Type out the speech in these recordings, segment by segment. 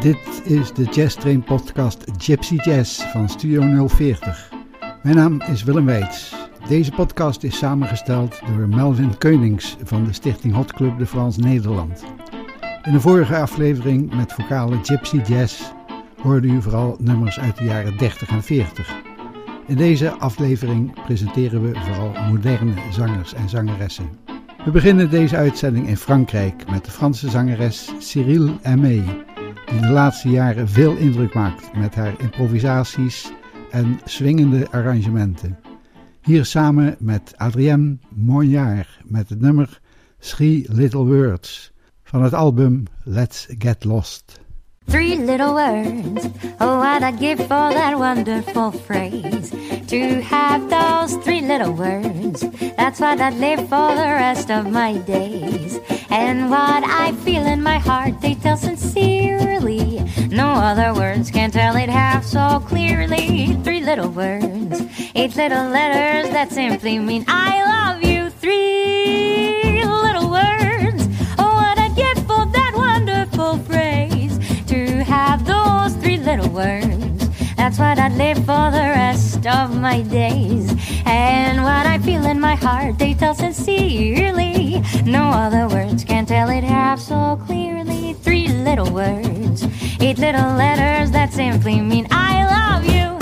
Dit is de Jazz Train podcast Gypsy Jazz van Studio 040. Mijn naam is Willem Weits. Deze podcast is samengesteld door Melvin Keunings van de stichting Hot Club de Frans Nederland. In de vorige aflevering met vocale Gypsy Jazz hoorde u vooral nummers uit de jaren 30 en 40. In deze aflevering presenteren we vooral moderne zangers en zangeressen. We beginnen deze uitzending in Frankrijk met de Franse zangeres Cyril Aimé, die de laatste jaren veel indruk maakt met haar improvisaties en swingende arrangementen. Hier samen met Adrienne Monjard met het nummer Three Little Words van het album Let's Get Lost. Three little words, oh what I'd give for that wonderful phrase. To have those three little words, that's what I'd live for the rest of my days. And what I feel in my heart, they tell sincerely. No other words can tell it half so clearly. Three little words, eight little letters that simply mean I love you. Three little words, little words, that's what I'd live for the rest of my days. And what I feel in my heart, they tell sincerely. No other words can tell it half so clearly. Three little words, eight little letters that simply mean I love you.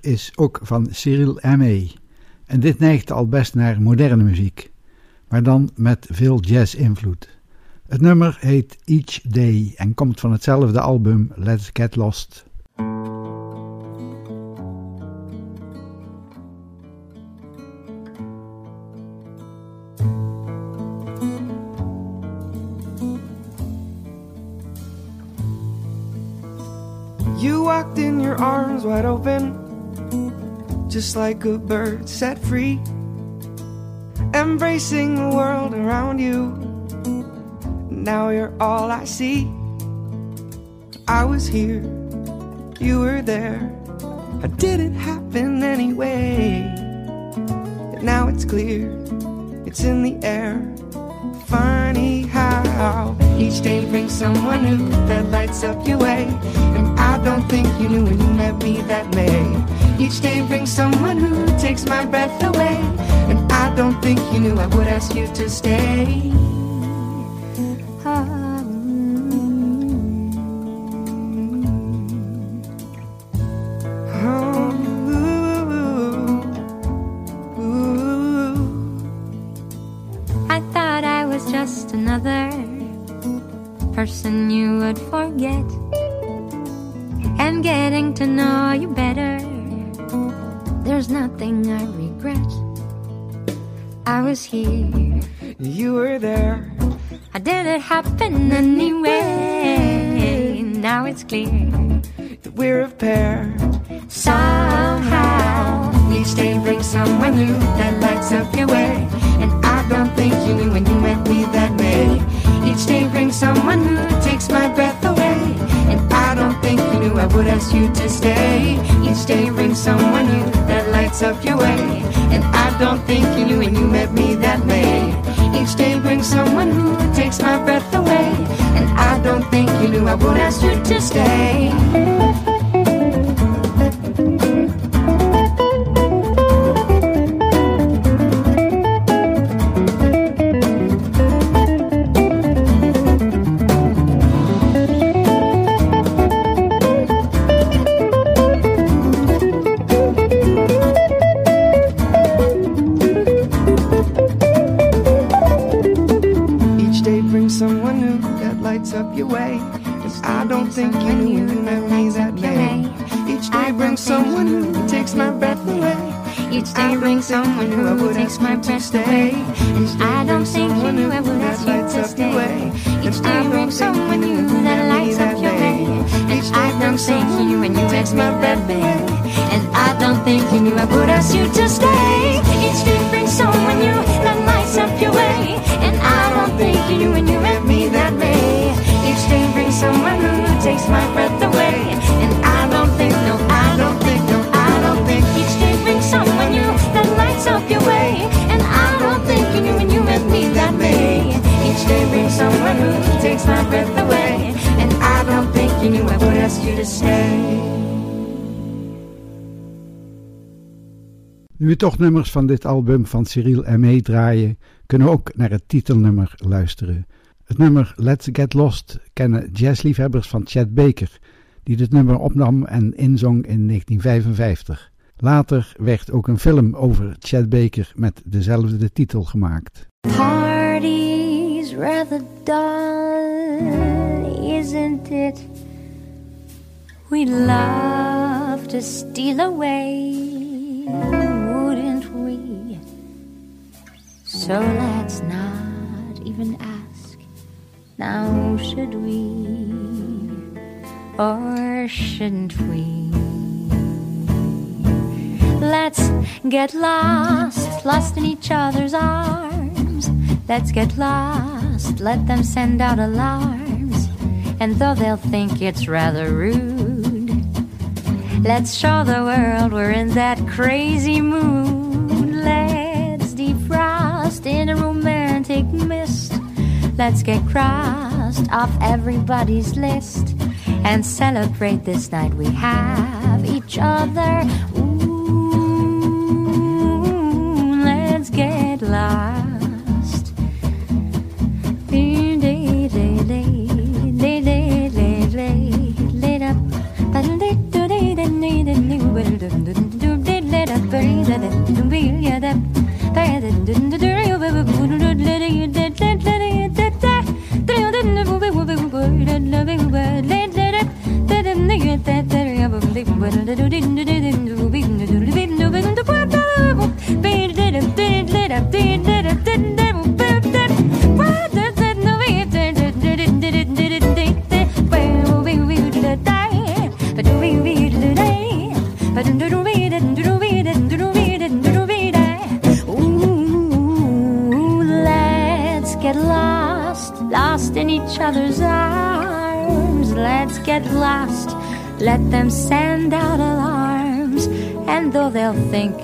Is ook van Cyril Aimé. En dit neigt al best naar moderne muziek, maar dan met veel jazz-invloed. Het nummer heet Each Day en komt van hetzelfde album Let's Get Lost. You walked in your arms wide open, just like a bird set free, embracing the world around you. Now you're all I see. I was here, you were there. How did it happen anyway? But now it's clear, it's in the air. Funny how each day brings someone new that lights up your way. And I don't think you knew when you met me that May. Each day brings someone who takes my breath away. And I don't think you knew I would ask you to stay. Now And I don't think you knew I would ask you to stay. Each day brings someone new that lights up your way. And I don't think you knew when you takes my away. And I don't think you knew I would ask you to stay. You to stay. Nu we toch nummers van dit album van Cyril M.E. draaien, kunnen we ook naar het titelnummer luisteren. Het nummer Let's Get Lost kennen jazzliefhebbers van Chet Baker, die dit nummer opnam en inzong in 1955. Later werd ook een film over Chet Baker met dezelfde titel gemaakt. Parties rather dull, isn't it? We'd love to steal away, wouldn't we? So let's not even ask, now should we? Or shouldn't we? Let's get lost, lost in each other's arms. Let's get lost, let them send out alarms. And though they'll think it's rather rude, let's show the world we're in that crazy mood. Let's defrost in a romantic mist. Let's get crossed off everybody's list and celebrate this night we have each other. Ooh, let's get lost. Ooh, let's get lost, lost in each other's arms. Let's get lost, let them send out alarms. And though they'll think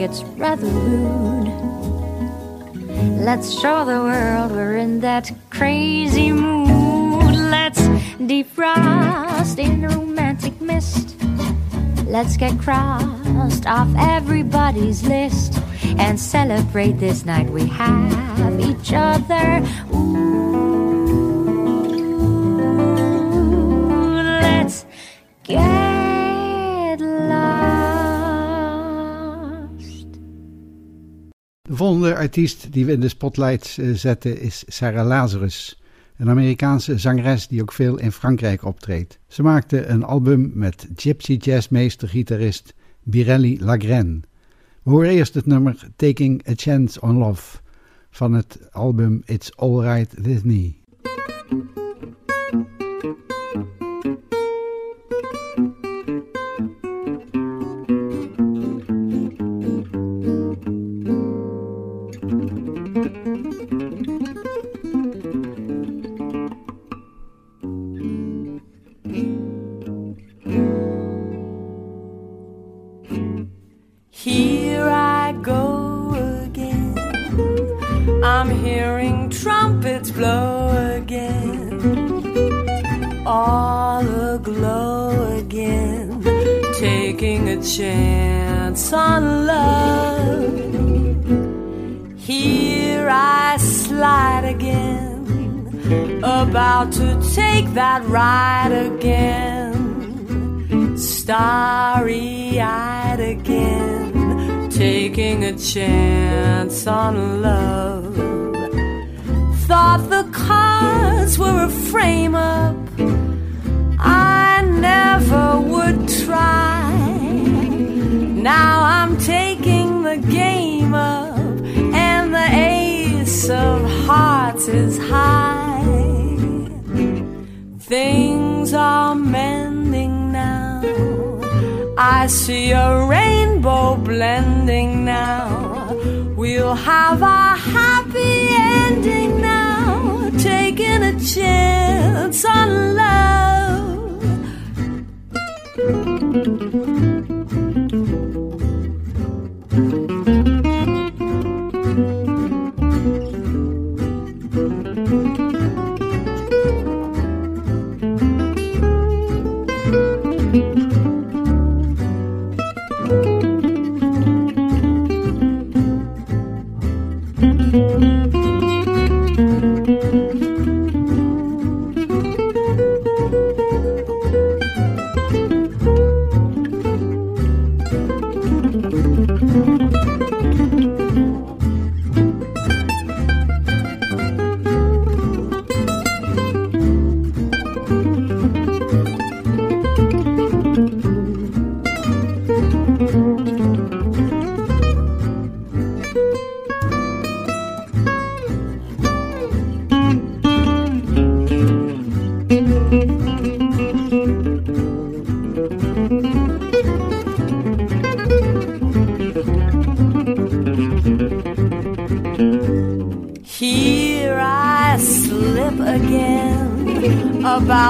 it's rather rude, let's show the world we're in that crazy mood. Let's defrost in a romantic mist. Let's get crossed off everybody's list and celebrate this night we have each other. Artiest die we in de spotlights eh, zetten is Sarah Lazarus, een Amerikaanse zangeres die ook veel in Frankrijk optreedt. Ze maakte een album met gypsy jazzmeester-gitarist Birelli Lagraine. We horen eerst het nummer Taking a Chance on Love van het album It's Alright With Me. I'm hearing trumpets blow again. All aglow again. Taking a chance on love. Here I slide again. About to take that ride again. Starry eyed again. Taking a chance on love. Thought the cards were a frame up. I never would try. Now I'm taking the game up, and the ace of hearts is high. Things are mending now. I see a rainbow blending now. We'll have a happy ending now. Taking a chance on love.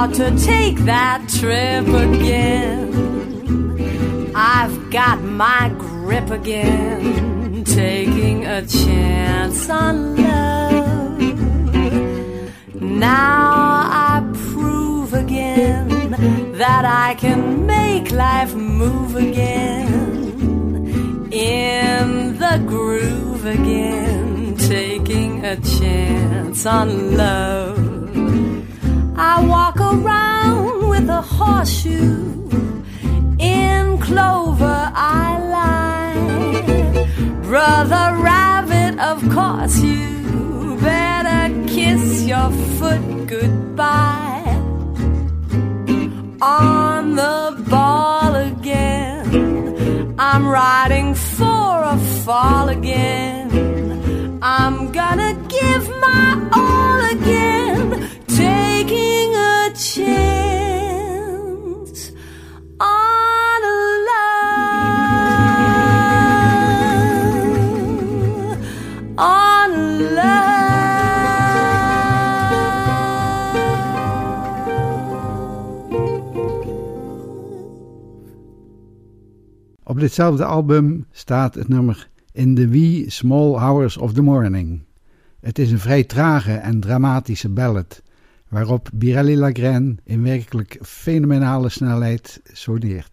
About to take that trip again. I've got my grip again, taking a chance on love. Now I prove again that I can make life move again, in the groove again, taking a chance on love. I walk around with a horseshoe in clover I lie. Brother Rabbit, of course you better kiss your foot goodbye. On the ball again, I'm riding for a fall again. I'm gonna give my all ditzelfde album staat het nummer In the Wee Small Hours of the Morning. Het is een vrij trage en dramatische ballad, waarop Birelli Lagraine in werkelijk fenomenale snelheid soneert.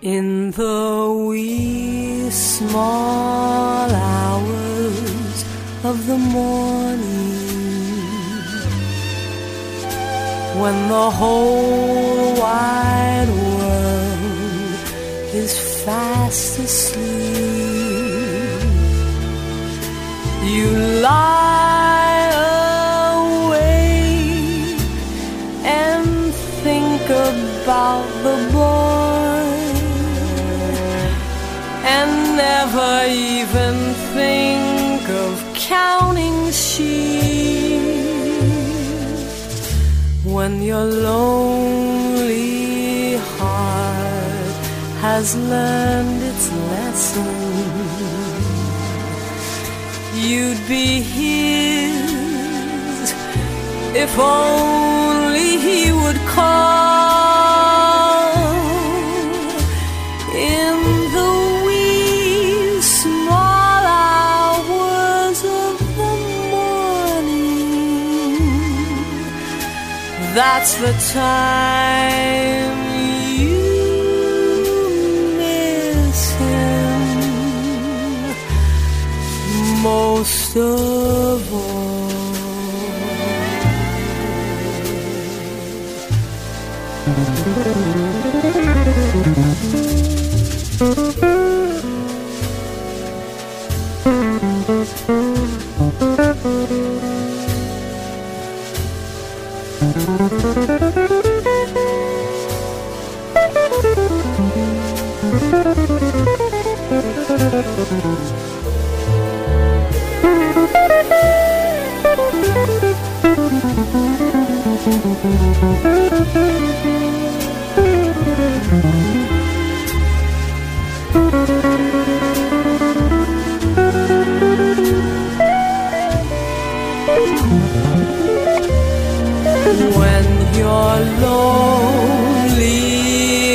In the wee small hours of the morning, when the whole wide world is fast asleep, you lie your lonely heart has learned its lesson, you'd be his if only he would call. That's the time you miss him most of all. When lonely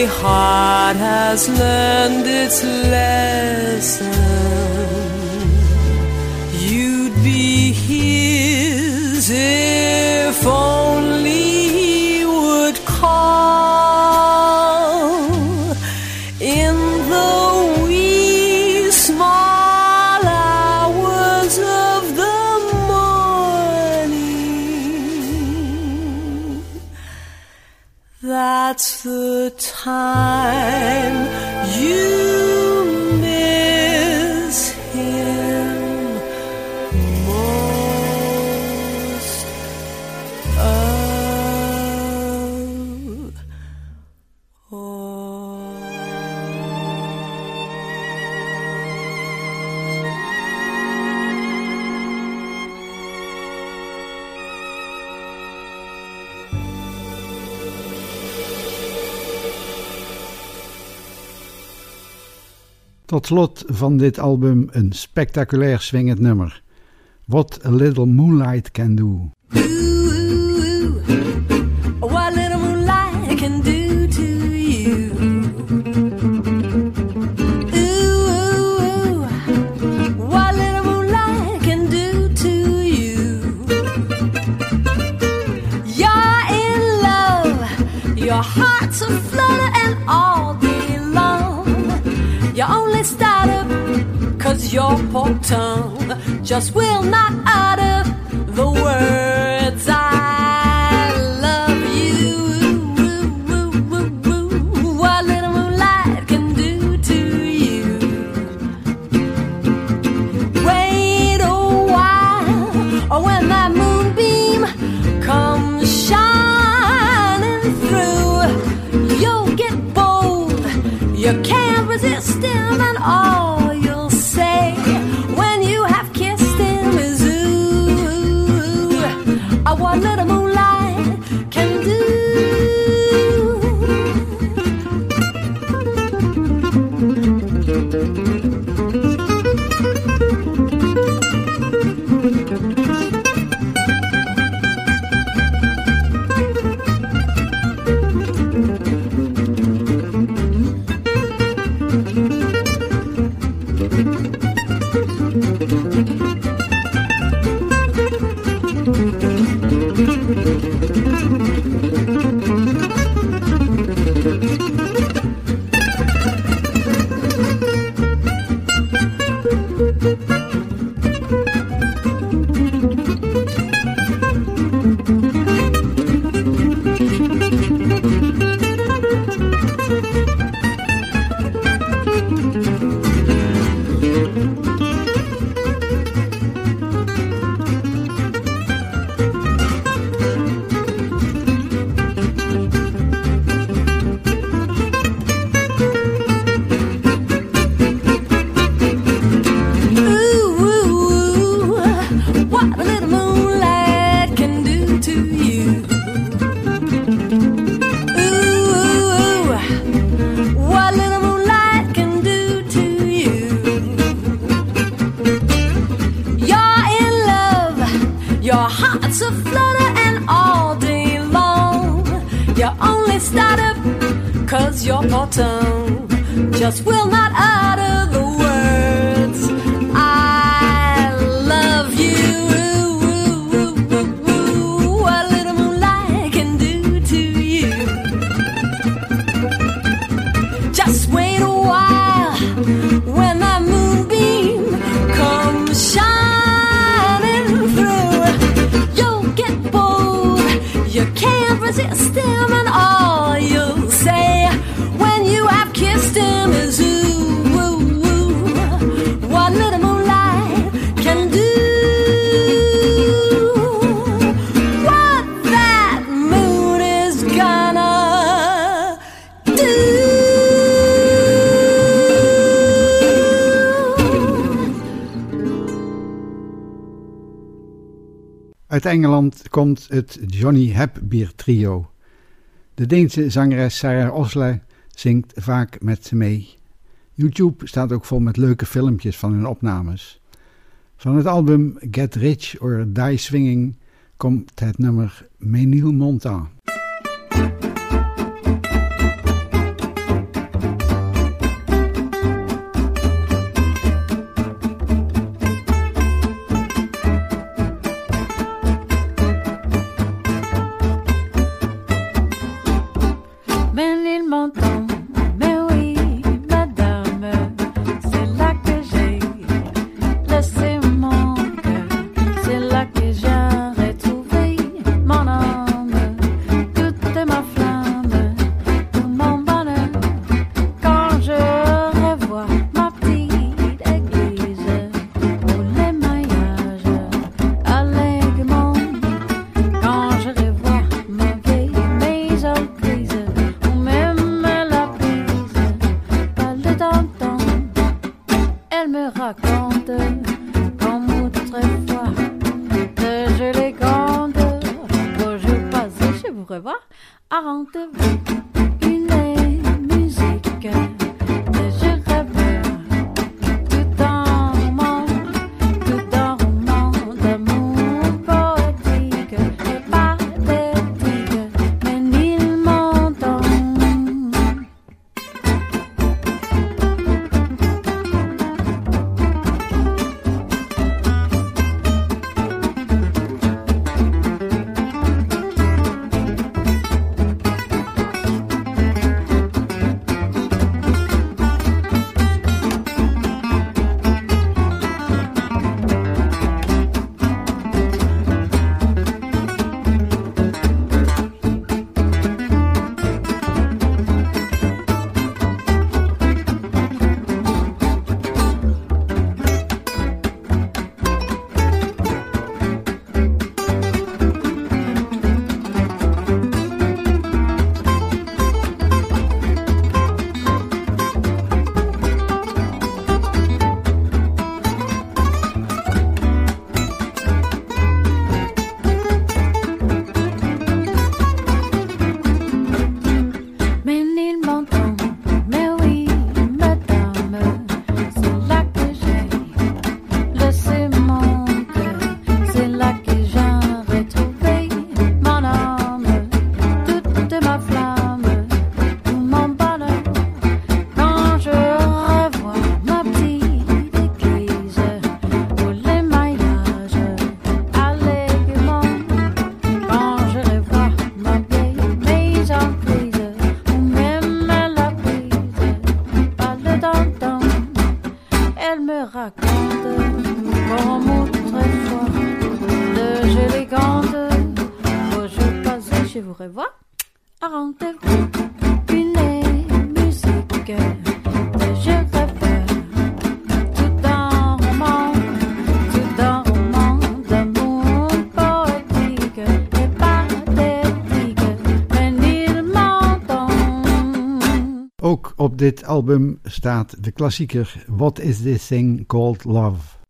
heart has learned its lesson, time Tot slot van dit album een spectaculair swingend nummer. What a Little Moonlight Can Do. Your poor tongue just will not utter the words I love you. What little moonlight can do to you. Wait a while, or when that moonbeam comes shining through, you'll get bold. You can't resist him, and all little moonlight Uit Engeland komt het Johnny Hepbier Trio. De Deense zangeres Sarah Osler zingt vaak met ze mee. YouTube staat ook vol met leuke filmpjes van hun opnames. Van het album Get Rich or Die Swinging komt het nummer Menil Monta. dit album staat de klassieker What is this thing called love?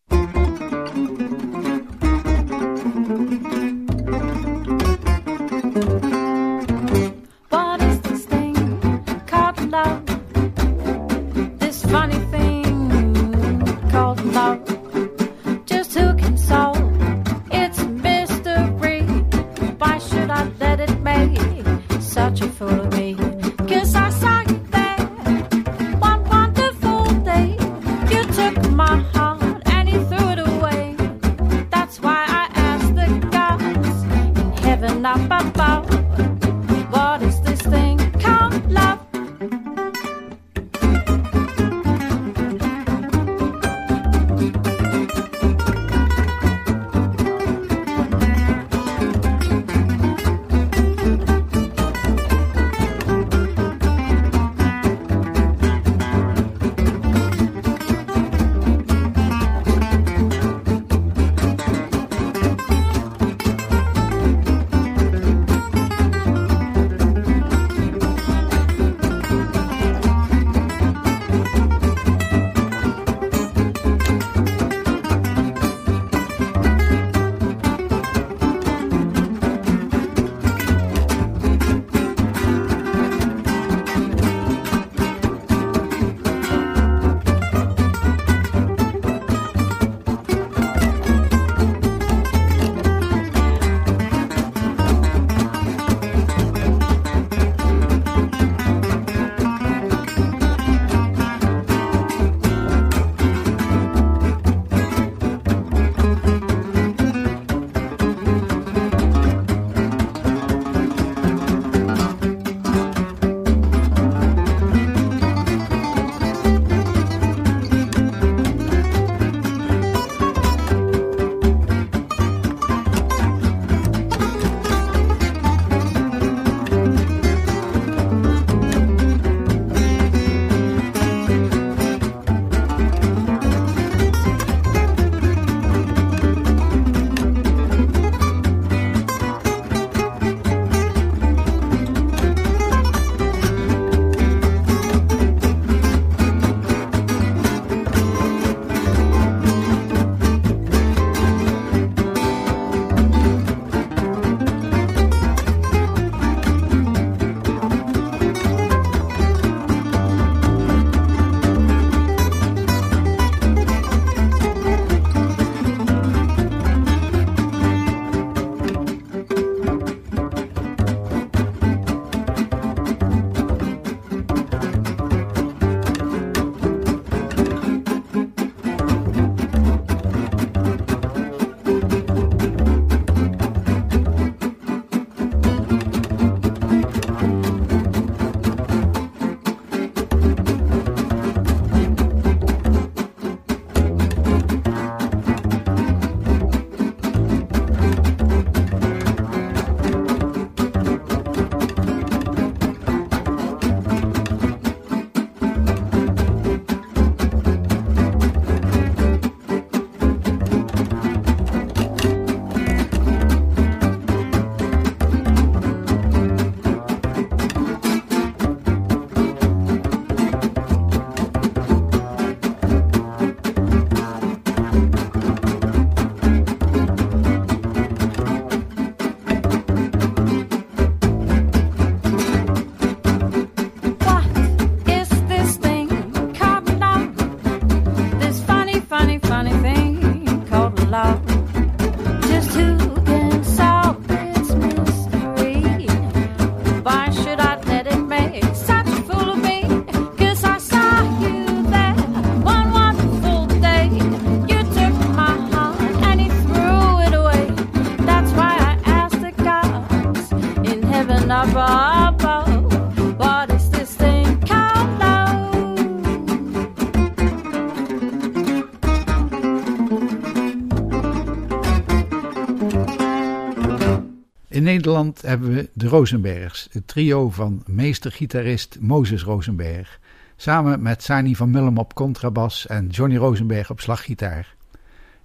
Rosenbergs, het trio van meestergitarist Moses Rosenberg, samen met Sani van Millem op contrabas en Johnny Rosenberg op slaggitaar.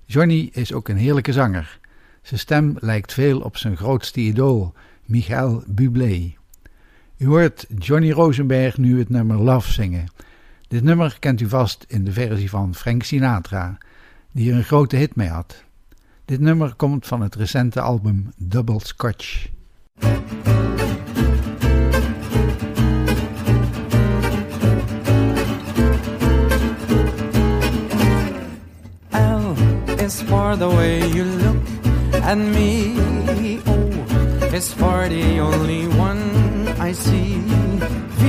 Johnny is ook een heerlijke zanger. Zijn stem lijkt veel op zijn grootste idool, Michael Bublé. U hoort Johnny Rosenberg nu het nummer Love zingen. Dit nummer kent u vast in de versie van Frank Sinatra, die er een grote hit mee had. Dit nummer komt van het recente album Double Scotch. Is for the way you look at me. Oh, o is for the only one I see. V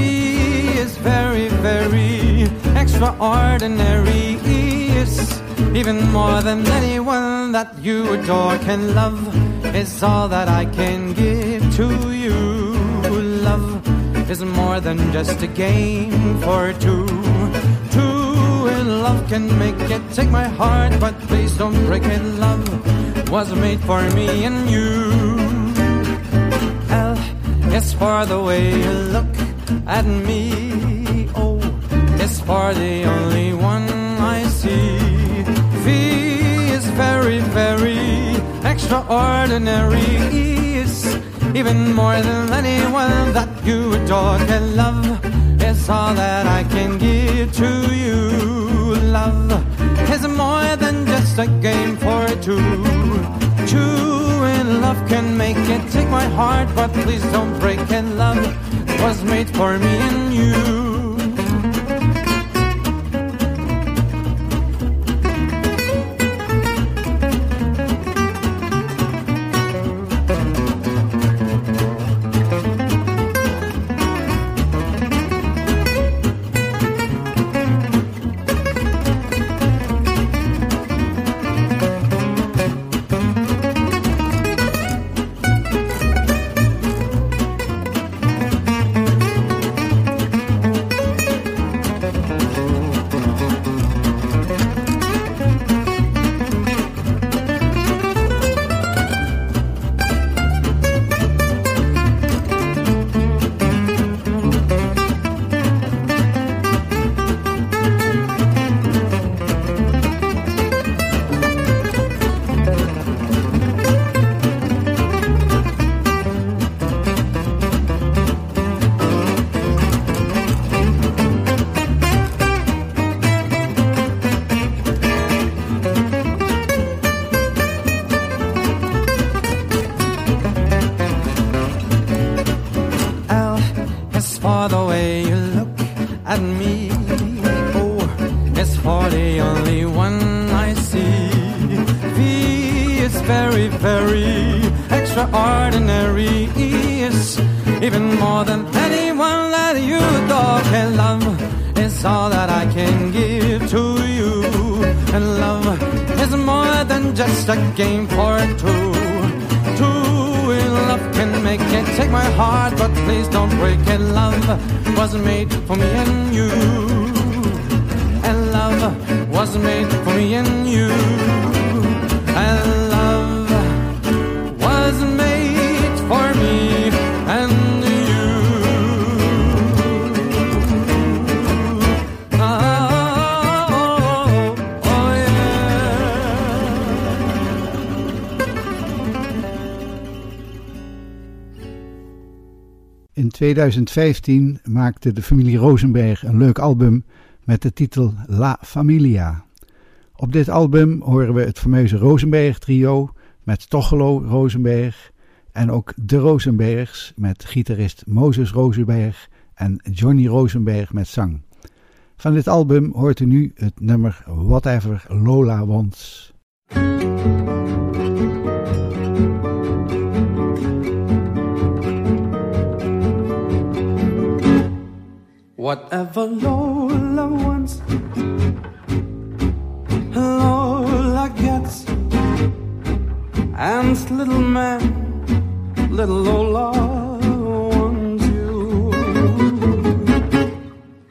is very, very extraordinary. E is even more than anyone that you adore can love. Is all that I can give to you. Love is more than just a game for two. Love can make it. Take my heart, but please don't break it. Love was made for me and you. L is for the way you look at me. O is for the only one I see. V is very, very extraordinary. E is even more than anyone that you adore can love. Is all that I can give to you. Love is more than just a game for two. Two in love can make it. Take my heart, but please don't break it. Love was made for me and you. In 2015 maakte de familie Rosenberg een leuk album met de titel La Familia. Op dit album horen we het fameuze Rosenberg trio met Tochelo Rosenberg en ook de Rosenbergs met gitarist Moses Rosenberg en Johnny Rosenberg met zang. Van dit album hoort u nu het nummer Whatever Lola Wants. Whatever Lola wants, Lola gets. And little man, little Lola wants you.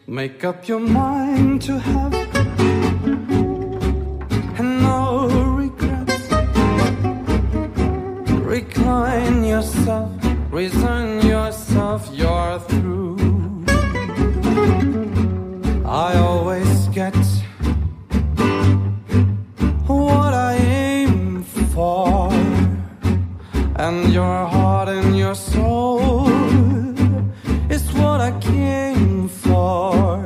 Make up your mind to have no regrets. Recline yourself, Resign yourself, you're through. I always get what I aim for, and your heart and your soul is what I came for.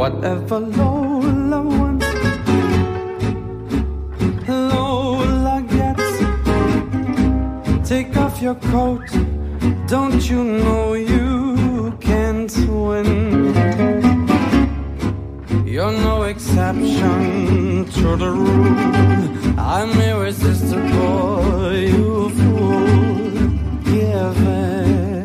Whatever Lola wants, Lola gets. Take off your coat, don't you know you can't win? You're no exception to the rule. I'm irresistible, you fool. Give it,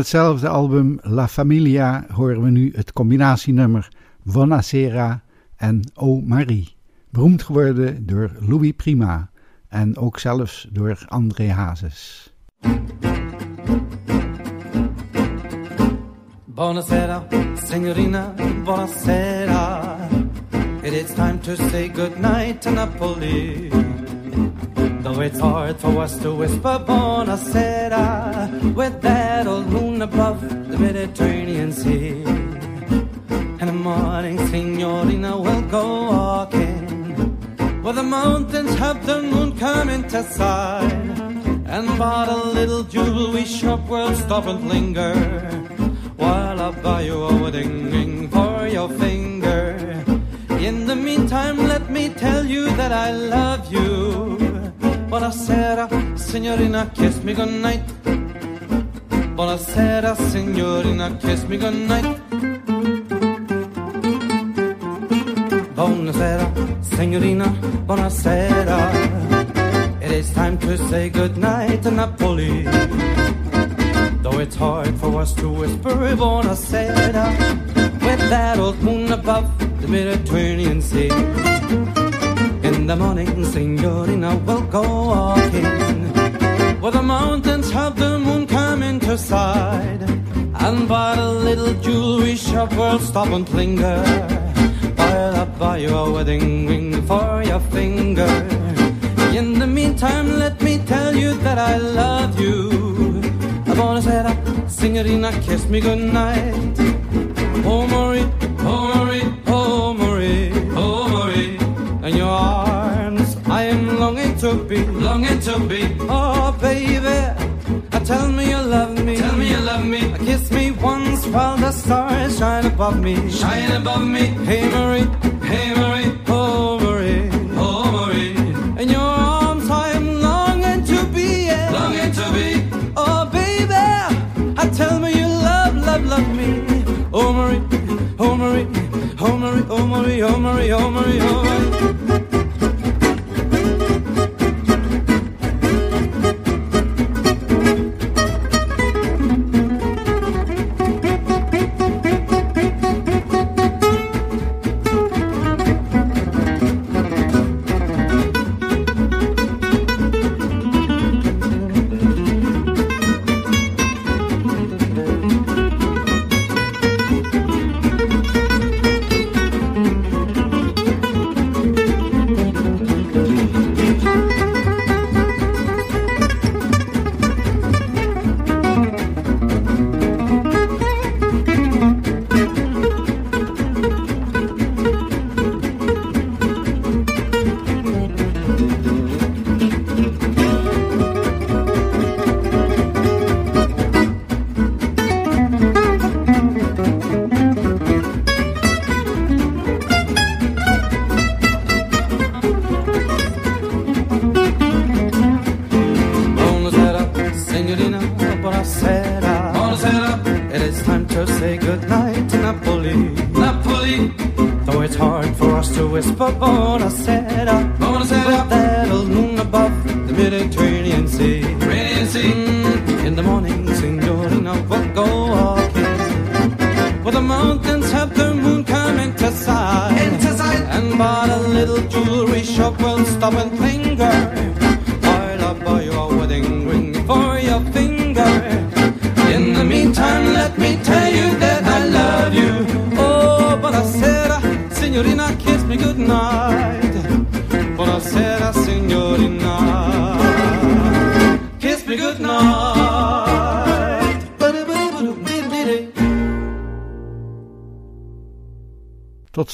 hetzelfde album La Familia horen we nu het combinatienummer Buonasera en O Marie. Beroemd geworden door Louis Prima en ook zelfs door André Hazes. Buonasera, signorina, buonasera. It is time to say goodnight to Napoli. Though it's hard for us to whisper buonasera ah, with that old moon above the Mediterranean Sea. In the morning, signorina, we'll go walking where the mountains have the moon come into sight. And bought a little jewelry shop, we'll stop and linger while I buy you a wedding ring for your finger. In the meantime, let me tell you that I love you. Buonasera, signorina, kiss me goodnight. Buonasera, signorina, kiss me goodnight. Buonasera, signorina, buonasera. It is time to say goodnight to Napoli. Though it's hard for us to whisper buonasera with that old moon above the Mediterranean Sea. The morning, signorina, we'll go walking where the mountains have the moon come into sight. And by the little jewelry shop, we'll stop and linger while I buy you a wedding ring for your finger. In the meantime, let me tell you that I love you. Buonasera, signorina, kiss me goodnight. Oh, to be, longing to be. Oh, baby, uh, tell me you love me. Tell me you love me. Kiss me once while the stars shine above me. Shine above me. Hey, Marie, hey, Marie, oh, Marie, oh, Marie. In your arms, I am longing to be, yeah. Longing to be. Oh, baby, I tell me you love, love, love me. Oh, Marie, oh, Marie, oh, Marie, oh, Marie, oh, Marie, oh, Marie, oh, Marie.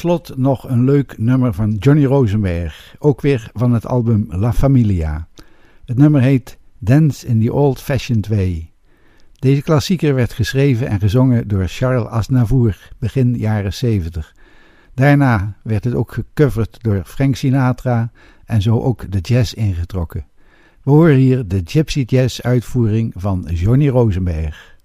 Slot nog een leuk nummer van Johnny Rosenberg, ook weer van het album La Familia. Het nummer heet Dance in the Old Fashioned Way. Deze klassieker werd geschreven en gezongen door Charles Aznavour begin jaren 70. Daarna werd het ook gecoverd door Frank Sinatra en zo ook de jazz ingetrokken. We horen hier de Gypsy Jazz uitvoering van Johnny Rosenberg.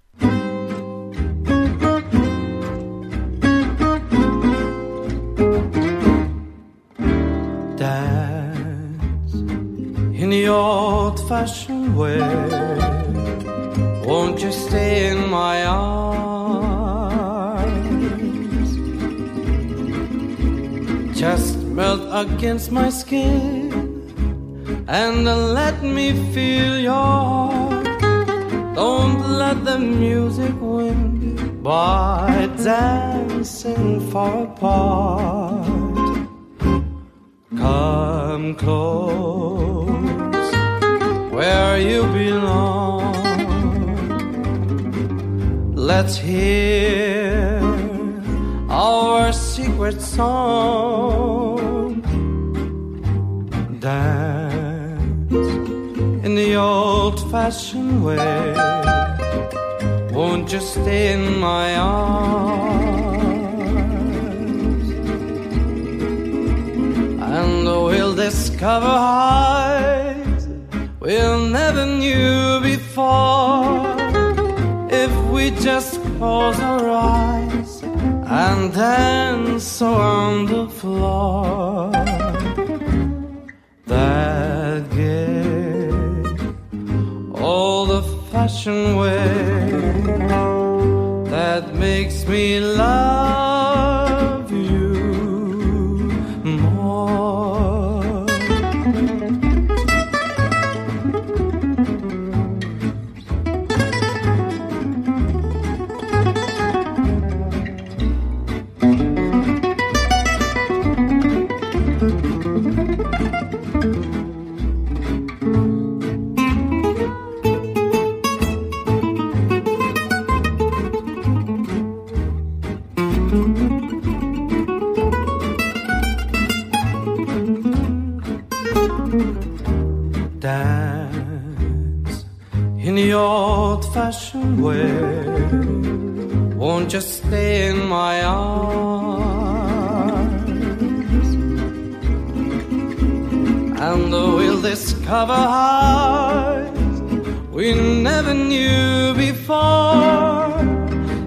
The old fashioned way. Won't you stay in my arms? Just melt against my skin and let me feel your heart. Don't let the music win by dancing far apart. Come close where you belong. Let's hear our secret song. Dance in the old fashioned way. Won't you stay in my arms? and we'll discover heights we'll never knew before if we just close our eyes and dance on the floor. That gave all the fashion way that makes me love And we'll discover heights we never knew before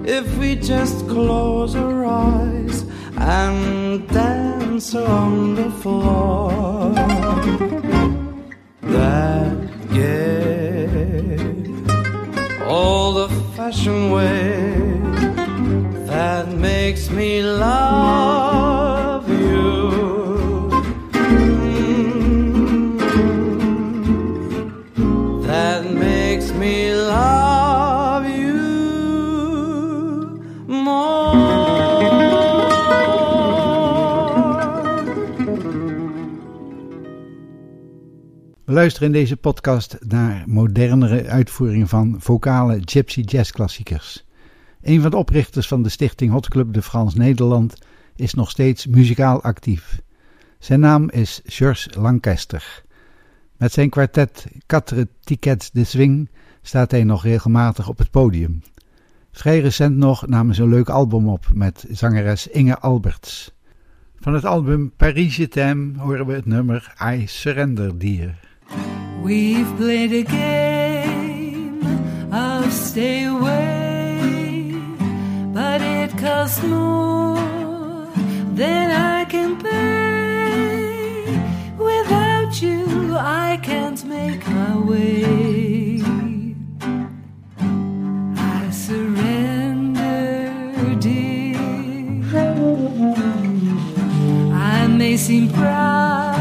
if we just close our eyes and dance on the floor. That gay, old fashioned way that makes me love We luisteren in deze podcast naar modernere uitvoeringen van vocale gypsy jazz klassiekers. Een van de oprichters van de stichting Hot Club de Frans Nederland is nog steeds muzikaal actief. Zijn naam is Georges Lancaster. Met zijn kwartet Quatre Tickets de Swing staat hij nog regelmatig op het podium. Vrij recent nog namen ze een leuk album op met zangeres Inge Alberts. Van het album Paris Je T'aime horen we het nummer I Surrender Dear. We've played a game of stay away, but it costs more than I can pay. Without you, I can't make my way. I surrender, dear. I may seem proud.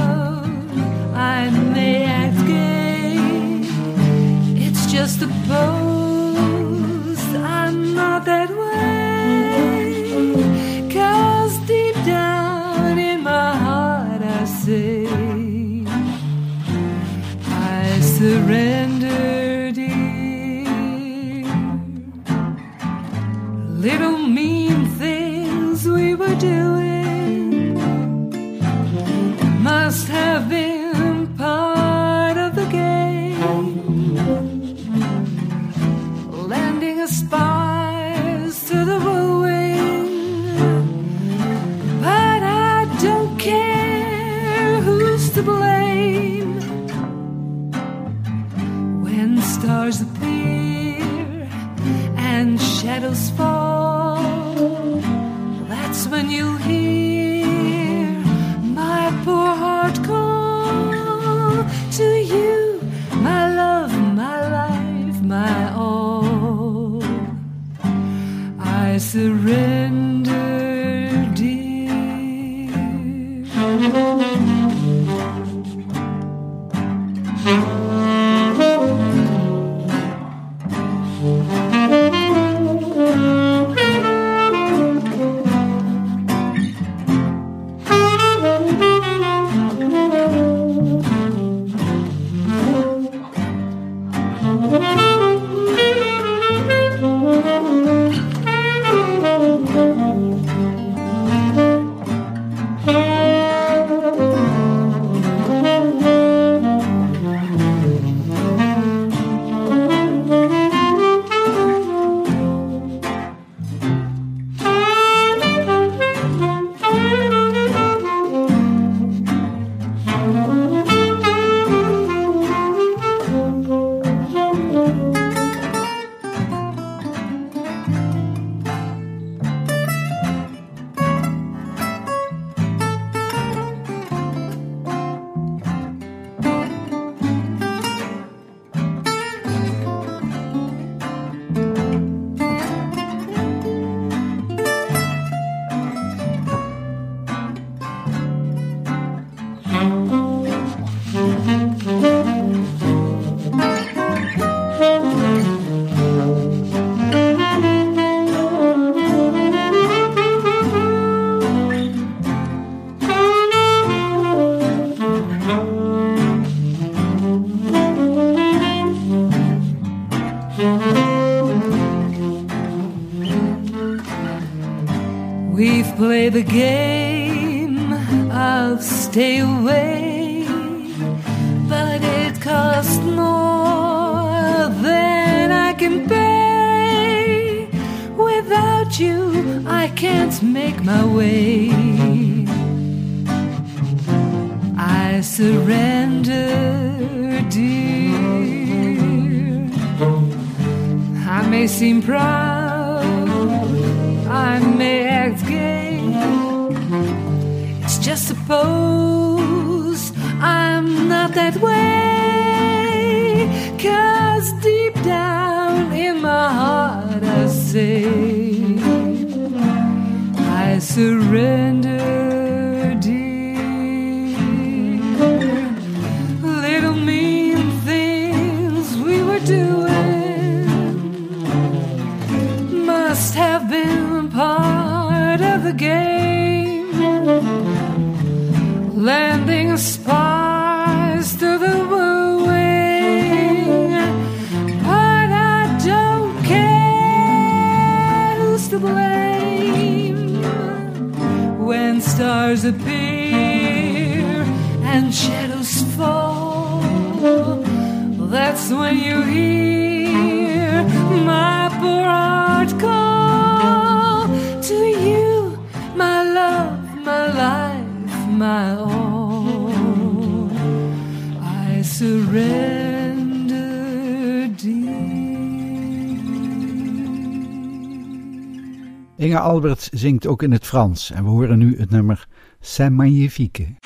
Inge Alberts zingt ook in het Frans en we horen nu het nummer C'est magnifique.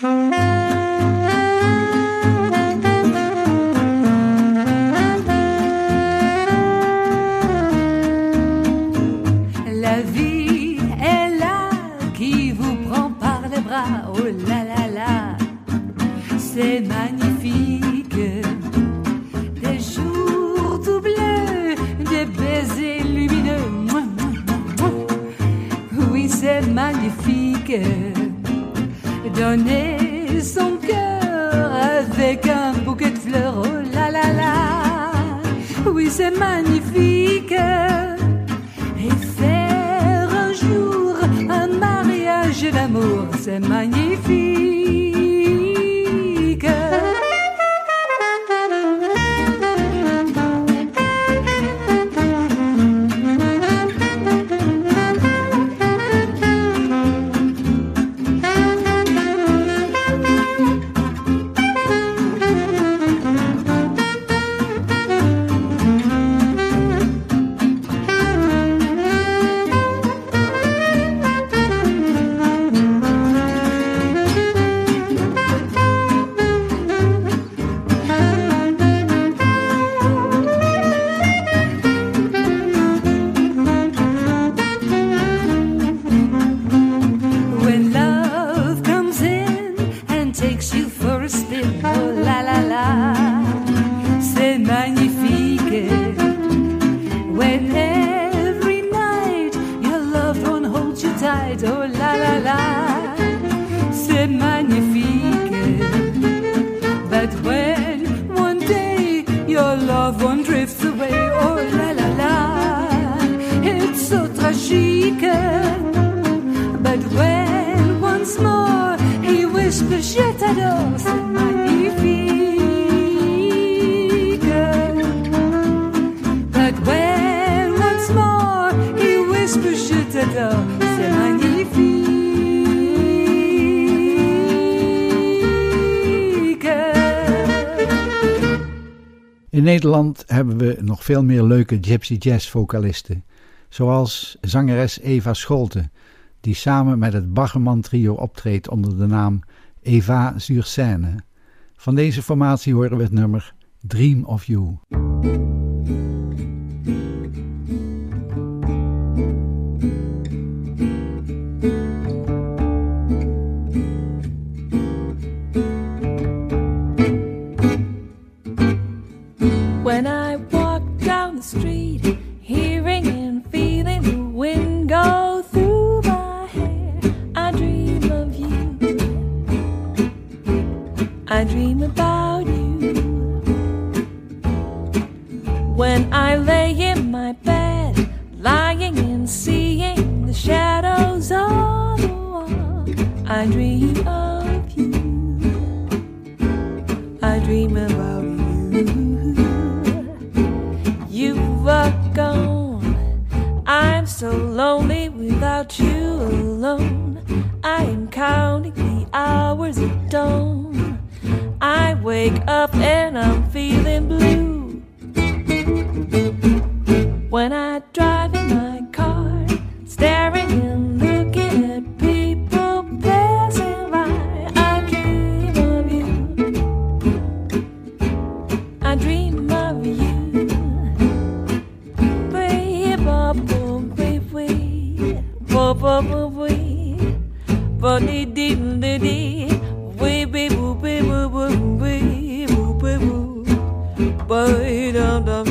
döner Nederland hebben we nog veel meer leuke gypsy jazz vocalisten, zoals zangeres Eva Scholte, die samen met het Baggerman trio optreedt onder de naam Eva sur. Van deze formatie horen we het nummer Dream of You. When I walk down the street, hearing and feeling the wind go through my hair, I dream of you. I dream about you. When I lay in my bed, lying and seeing the shadows on the wall, I dream of you. I dream about so lonely without you alone. I am counting the hours at dawn. I wake up and I'm feeling blue. When I drive in my car, staring and looking di di wee bee boo bee boo boo bee boo bee boo boo dum dum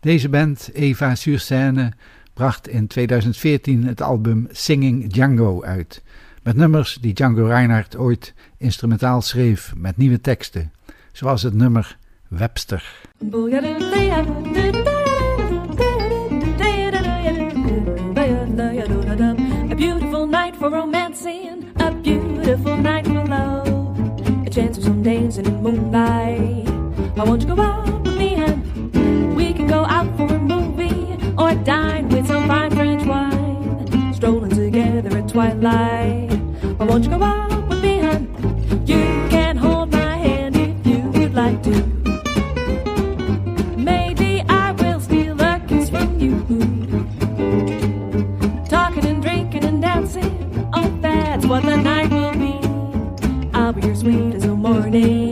Deze band, Eva sur Scène, bracht in 2014 het album Singing Django uit. Met nummers die Django Reinhardt ooit instrumentaal schreef met nieuwe teksten. Zoals het nummer Webster. A beautiful night for romancing, a beautiful night for love. A chance of some dancing in moonlight. I want you go out dine with some fine French wine. Strolling together at twilight. Why won't you go out with me and you can hold my hand if you would like to. Maybe I will steal a kiss from you. Talking and drinking and dancing, oh, that's what the night will be. I'll be your sweet as a morning.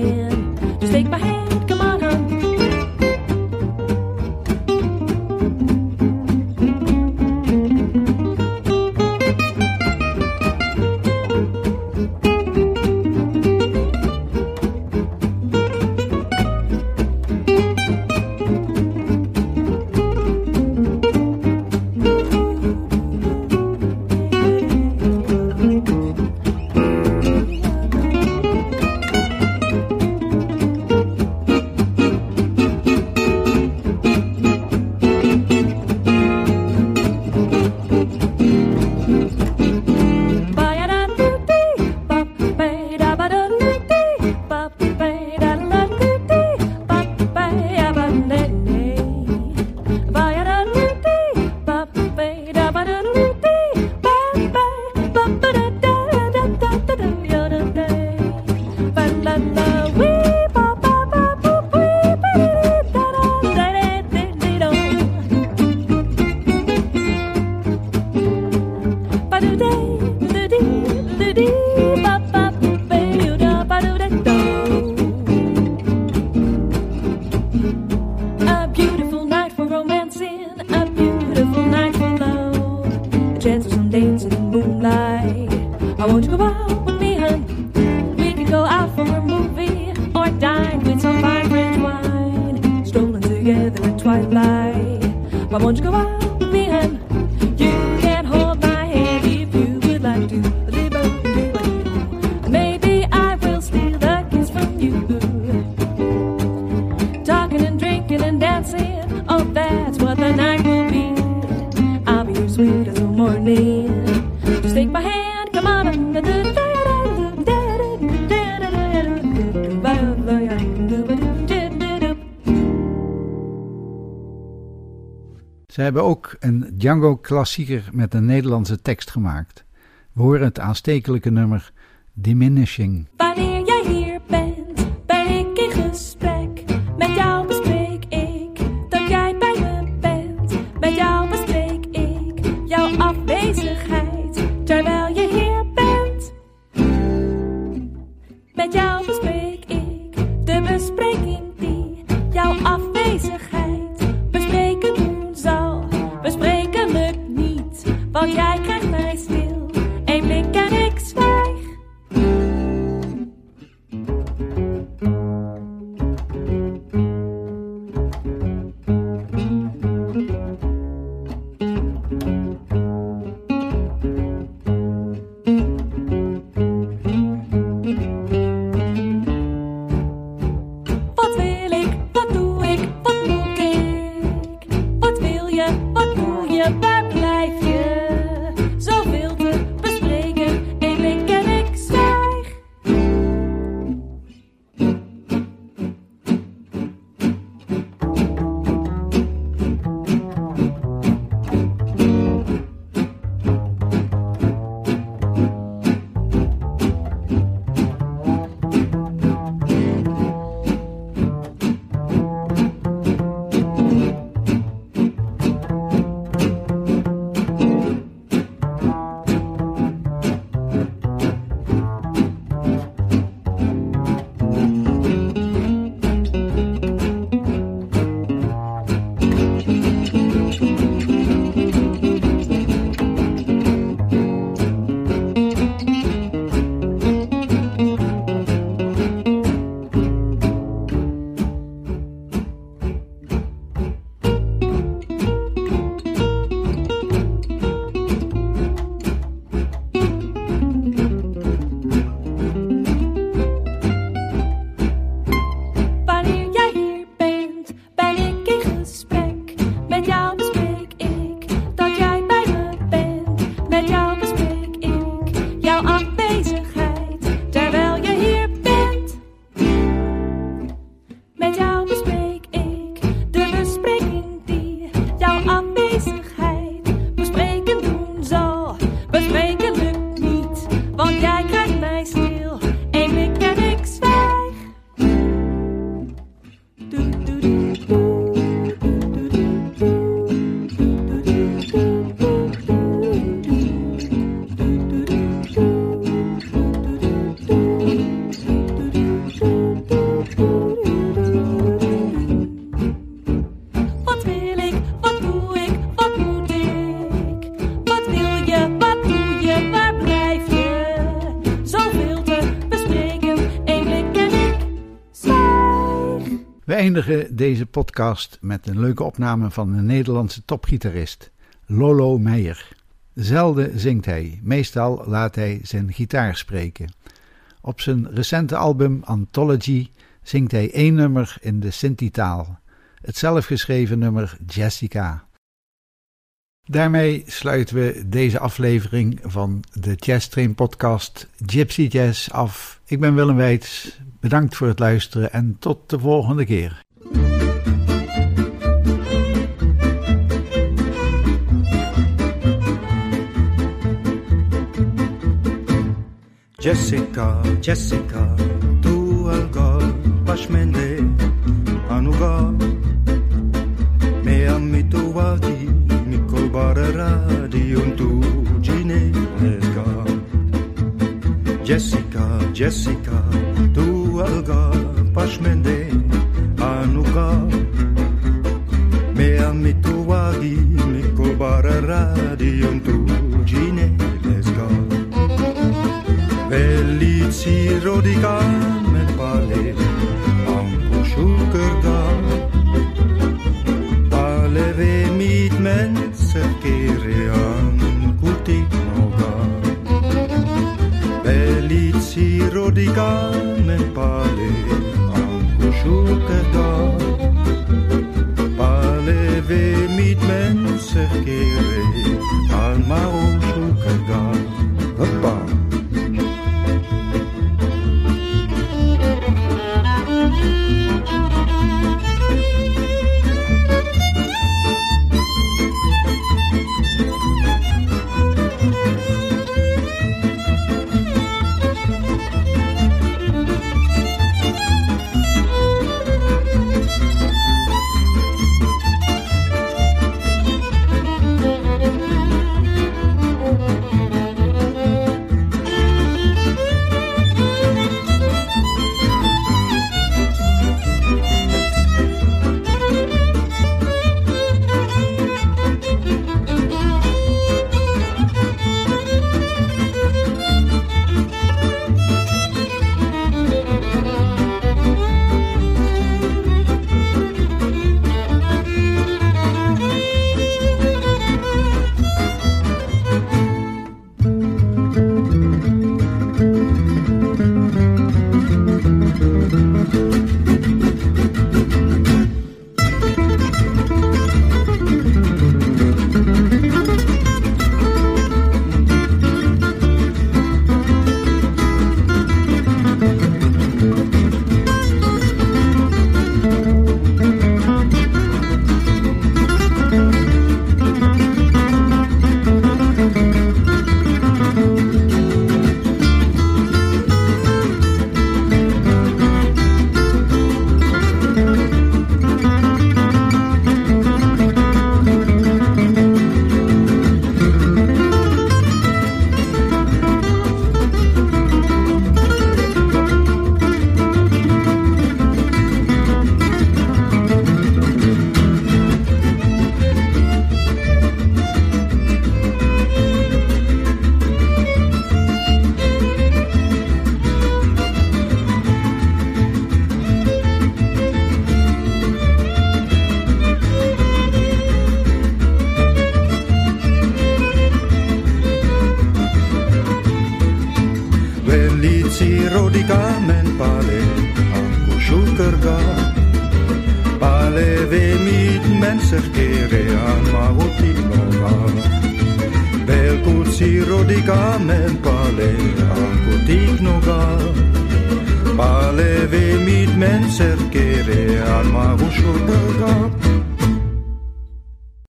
A hebben ook een Django-klassieker met een Nederlandse tekst gemaakt. We horen het aanstekelijke nummer Diminishing. Deze podcast met een leuke opname van een Nederlandse topgitarist, Lolo Meijer. Zelden zingt hij, meestal laat hij zijn gitaar spreken. Op zijn recente album Anthology zingt hij één nummer in de Sinti-taal, het zelfgeschreven nummer Jessica. Daarmee sluiten we deze aflevering van de Jazz Train podcast Gypsy Jazz af. Ik ben Willem Weits, bedankt voor het luisteren en tot de volgende keer. Jessica, Jessica, tu al gol pașmende anuga me ami tu vati mi colbarera di un tu ginesga Jessica, Jessica, tu al gol pașmende anuga me ami tu vati mi colbarera di un tu ginesga Velici rodica me pale Anku shukerga Pale ve mit men Serkere anku tiknoga Velici rodica me pale Anku shukerga Pale ve mit men Serkere Almaro shukerga Hoppa